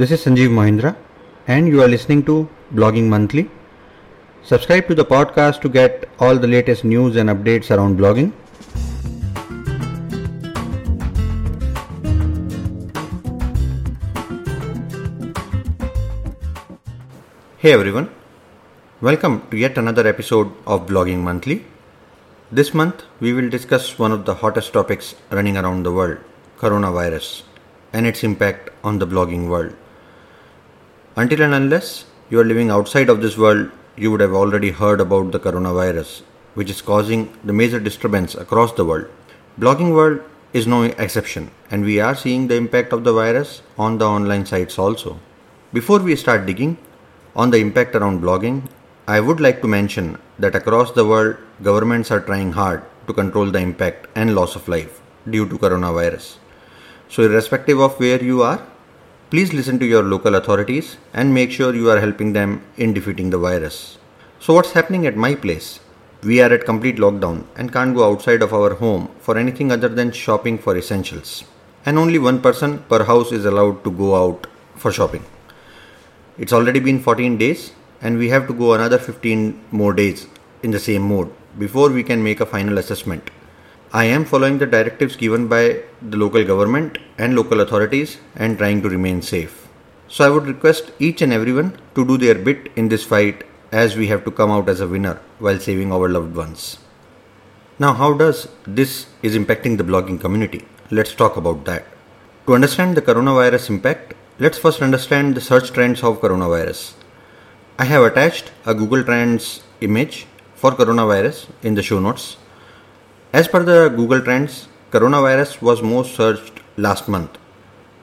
This is Sanjeev Mohindra, and you are listening to Blogging Monthly. Subscribe to the podcast to get all the latest news and updates around blogging. Hey everyone, welcome to yet another episode of Blogging Monthly. This month we will discuss one of the hottest topics running around the world coronavirus and its impact on the blogging world. Until and unless you are living outside of this world, you would have already heard about the coronavirus, which is causing the major disturbance across the world. Blogging world is no exception, and we are seeing the impact of the virus on the online sites also. Before we start digging on the impact around blogging, I would like to mention that across the world, governments are trying hard to control the impact and loss of life due to coronavirus. So, irrespective of where you are, please listen to your local authorities and make sure you are helping them in defeating the virus. So, what's happening at my place? We are at complete lockdown and can't go outside of our home for anything other than shopping for essentials. And only one person per house is allowed to go out for shopping. It's already been 14 days and we have to go another 15 more days in the same mode before we can make a final assessment. I am following the directives given by the local government and local authorities and trying to remain safe. So I would request each and everyone to do their bit in this fight as we have to come out as a winner while saving our loved ones. Now how does this is impacting the blogging community? Let's talk about that. To understand the coronavirus impact, let's first understand the search trends of coronavirus. I have attached a Google Trends image for coronavirus in the show notes. As per the Google Trends, coronavirus was most searched last month,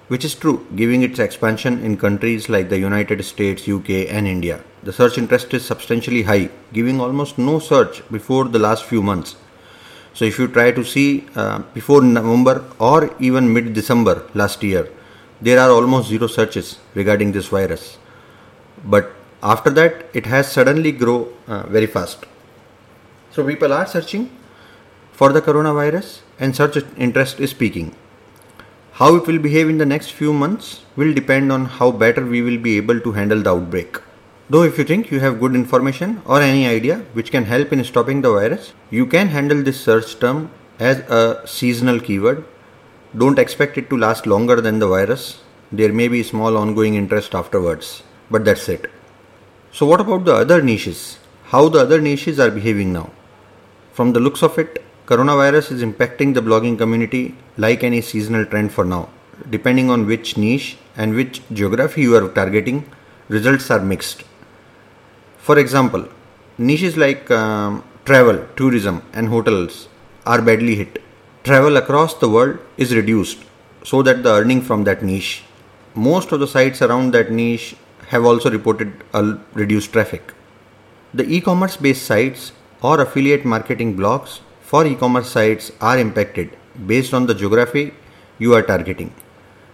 which is true giving its expansion in countries like the United States, UK, and India. The search interest is substantially high, giving almost no search before the last few months. So, if you try to see uh, before November or even mid December last year, there are almost zero searches regarding this virus. But after that, it has suddenly grow uh, very fast. So, people are searching for the coronavirus and such interest is peaking. How it will behave in the next few months will depend on how better we will be able to handle the outbreak. Though if you think you have good information or any idea which can help in stopping the virus, you can handle this search term as a seasonal keyword. Don't expect it to last longer than the virus. There may be small ongoing interest afterwards, but that's it. So what about the other niches? How the other niches are behaving now? From the looks of it, Coronavirus is impacting the blogging community like any seasonal trend for now. Depending on which niche and which geography you are targeting, results are mixed. For example, niches like um, travel, tourism, and hotels are badly hit. Travel across the world is reduced so that the earning from that niche. Most of the sites around that niche have also reported a reduced traffic. The e commerce based sites or affiliate marketing blogs for e-commerce sites are impacted based on the geography you are targeting.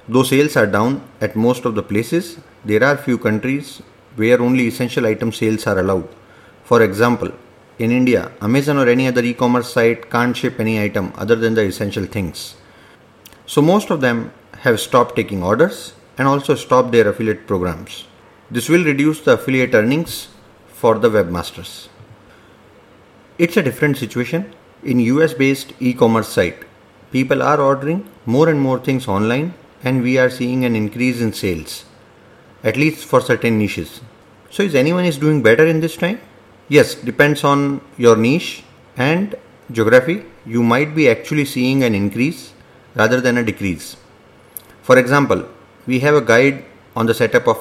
Though sales are down at most of the places, there are few countries where only essential item sales are allowed. For example, in India, Amazon or any other e-commerce site can't ship any item other than the essential things. So most of them have stopped taking orders and also stopped their affiliate programs. This will reduce the affiliate earnings for the webmasters. It's a different situation in US based e commerce site, people are ordering more and more things online and we are seeing an increase in sales, at least for certain niches. So, is anyone is doing better in this time? Yes, depends on your niche and geography. You might be actually seeing an increase rather than a decrease. For example, we have a guide on the setup of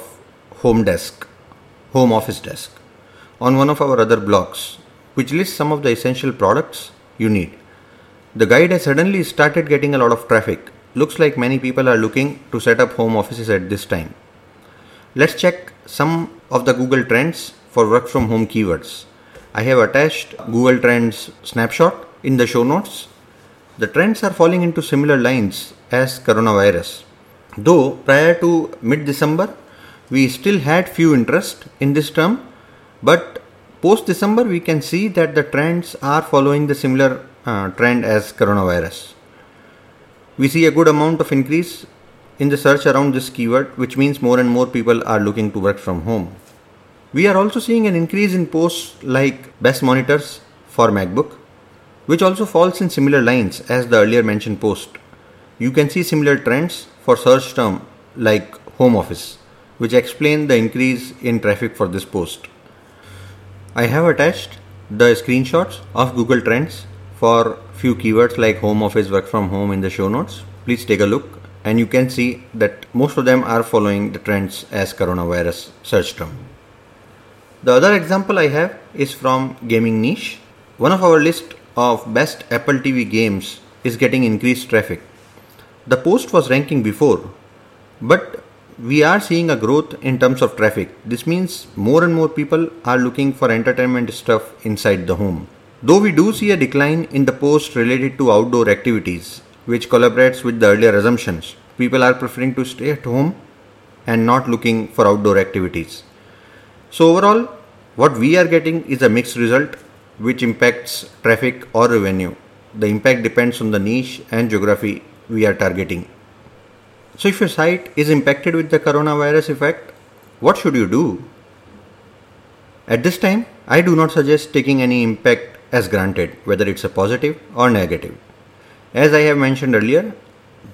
home desk, home office desk, on one of our other blogs, which lists some of the essential products you need. The guide has suddenly started getting a lot of traffic. Looks like many people are looking to set up home offices at this time. Let's check some of the Google Trends for work from home keywords. I have attached Google Trends snapshot in the show notes. The trends are falling into similar lines as coronavirus. Though prior to mid December, we still had few interest in this term, but Post December, we can see that the trends are following the similar uh, trend as coronavirus. We see a good amount of increase in the search around this keyword, which means more and more people are looking to work from home. We are also seeing an increase in posts like best monitors for MacBook, which also falls in similar lines as the earlier mentioned post. You can see similar trends for search term like home office, which explain the increase in traffic for this post. I have attached the screenshots of Google Trends for few keywords like home office work from home in the show notes. Please take a look and you can see that most of them are following the trends as coronavirus search term. The other example I have is from gaming niche. One of our list of best Apple TV games is getting increased traffic. The post was ranking before, but we are seeing a growth in terms of traffic. This means more and more people are looking for entertainment stuff inside the home. Though we do see a decline in the post related to outdoor activities, which collaborates with the earlier assumptions, people are preferring to stay at home and not looking for outdoor activities. So, overall, what we are getting is a mixed result which impacts traffic or revenue. The impact depends on the niche and geography we are targeting. So, if your site is impacted with the coronavirus effect, what should you do? At this time, I do not suggest taking any impact as granted, whether it's a positive or negative. As I have mentioned earlier,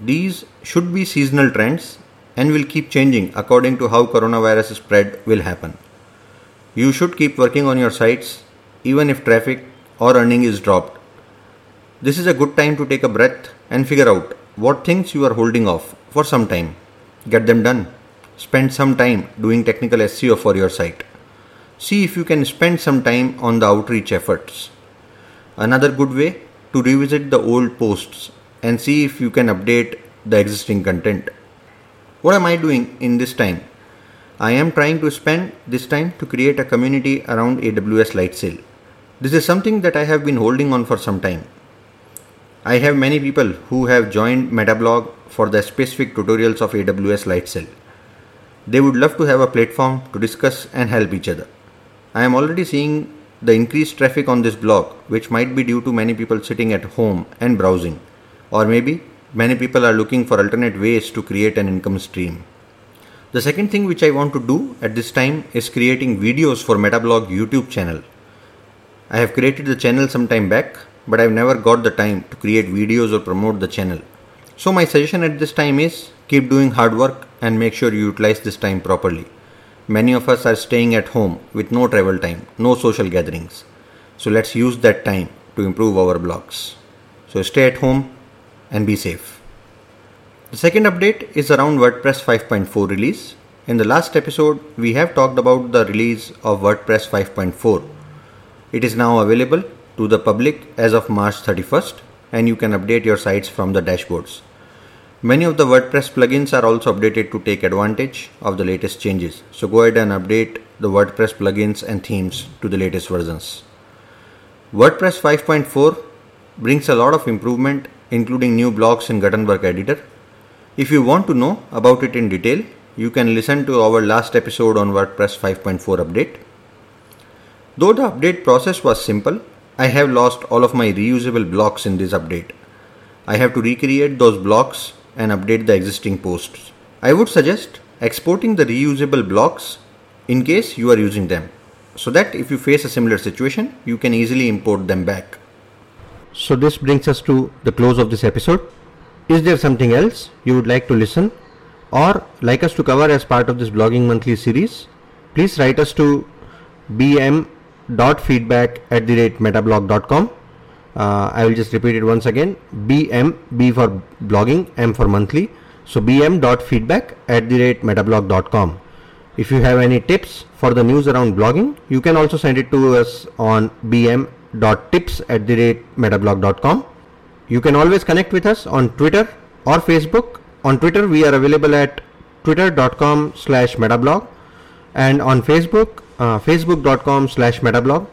these should be seasonal trends and will keep changing according to how coronavirus spread will happen. You should keep working on your sites even if traffic or earning is dropped. This is a good time to take a breath and figure out what things you are holding off for some time. Get them done. Spend some time doing technical SEO for your site. See if you can spend some time on the outreach efforts. Another good way to revisit the old posts and see if you can update the existing content. What am I doing in this time? I am trying to spend this time to create a community around AWS Lightsail. This is something that I have been holding on for some time. I have many people who have joined MetaBlogue for the specific tutorials of AWS Lightsail. They would love to have a platform to discuss and help each other. I am already seeing the increased traffic on this blog, which might be due to many people sitting at home and browsing, or maybe many people are looking for alternate ways to create an income stream. The second thing which I want to do at this time is creating videos for MetaBlogue YouTube channel. I have created the channel some time back, but I've never got the time to create videos or promote the channel. So my suggestion at this time is keep doing hard work and make sure you utilize this time properly. Many of us are staying at home with no travel time, no social gatherings. So let's use that time to improve our blogs. So stay at home and be safe. The second update is around WordPress 5.4 release. In the last episode, we have talked about the release of WordPress 5.4. It is now available to the public as of March 31st and you can update your sites from the dashboards. Many of the WordPress plugins are also updated to take advantage of the latest changes. So go ahead and update the WordPress plugins and themes to the latest versions. WordPress 5.4 brings a lot of improvement including new blocks in Gutenberg editor. If you want to know about it in detail, you can listen to our last episode on WordPress 5.4 update. Though the update process was simple, I have lost all of my reusable blocks in this update. I have to recreate those blocks and update the existing posts. I would suggest exporting the reusable blocks in case you are using them so that if you face a similar situation, you can easily import them back. So, this brings us to the close of this episode. Is there something else you would like to listen or like us to cover as part of this blogging monthly series? Please write us to bm.feedback at the rate metablogue.com uh, I will just repeat it once again. Bm b for blogging m for monthly. So bm.feedback at the rate metablogue.com if you have any tips for the news around blogging you can also send it to us on bm.tips at the rate metablogue.com you can always connect with us on twitter or facebook. On twitter we are available at twitter.com slash metablogue. And on facebook uh, facebook.com slash metablogue